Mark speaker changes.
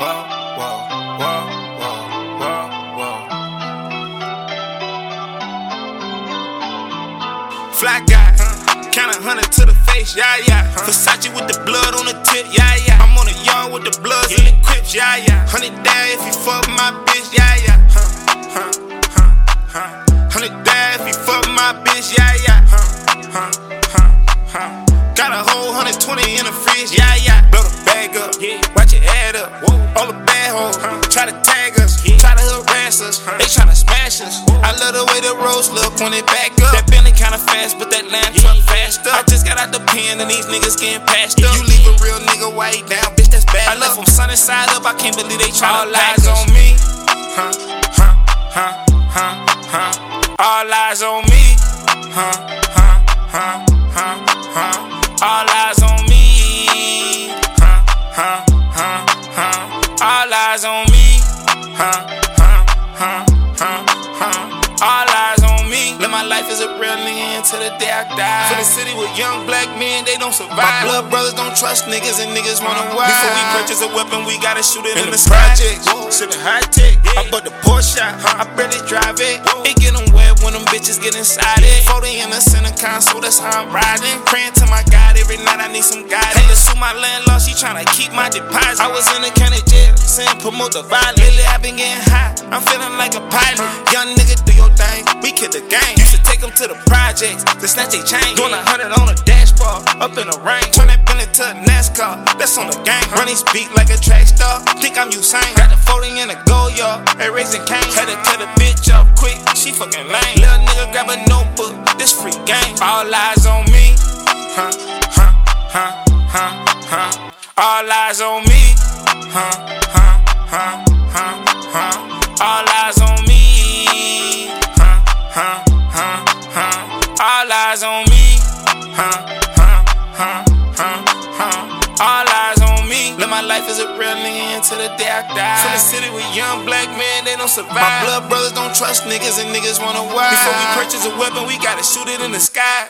Speaker 1: whoa, whoa, whoa, whoa, whoa, whoa. Fly guy, count a hundred to the face, yeah, yeah. Versace with the blood on the tip, yeah, yeah. I'm on the yard with the bloods yeah. and the crips, yeah, yeah. Hundred down if you fuck my bitch, yeah, yeah. Huh, huh, huh, Hundred down if you fuck my bitch, yeah, yeah. Huh, huh, huh, huh. Got a whole 120 in the fridge, yeah, yeah. Blow the all the bad hoes try to tag us, try to harass us. They tryna smash us. I love the way the roads look when it back up. That Bentley kinda fast, but that lamb truck faster. I just got out the pen and these niggas getting passed up. You leave a real nigga white down, bitch, that's bad. I left from sunny side up, I can't believe they try All eyes on me. Huh, huh, huh, huh, huh. All eyes on me. Huh, huh, huh, huh, huh. All eyes on eyes on me. Huh, huh, huh, huh, huh. All eyes on me. Live my life as a real nigga until the day I die. For the city with young black men, they don't survive. My blood brothers don't trust niggas and niggas wanna wild. Before we purchase a weapon, we gotta shoot it in, in the, the projects. Sipping Hi-Tech. I bought the Porsche, I barely drive it. It get them wet when them bitches get inside it. 40 in the center console, that's how I'm riding. Praying to my God every night, I need some guidance. Had to sue my landlord, tryna keep my deposit. I was in the county jail, saying promote the violence. Lately, i been getting high, I'm feeling like a pilot. Young nigga, do your thing, we kill the game. Used to take them to the projects, to snatch they chain. Doing a hundred on a dashboard, up in the rain. Turn that Bentley to a NASCAR, that's on the gang. Running speed like a track star, think I'm Usain. Got the 40 in the gold yard, hey, raising cane. Had to cut a bitch off quick, she fucking lame. Little nigga grab a notebook, this free game. All eyes on me, huh, huh, huh, huh, huh. All eyes on me, huh, huh, huh, huh, huh. All eyes on me, huh, huh, huh, huh. All eyes on me, huh, huh, huh, huh, huh. All eyes on me. Live my life as a real nigga until the day I die. From the city with young black men, they don't survive. My blood brothers don't trust niggas and niggas wanna wild. Before we purchase a weapon, we gotta shoot it in the sky.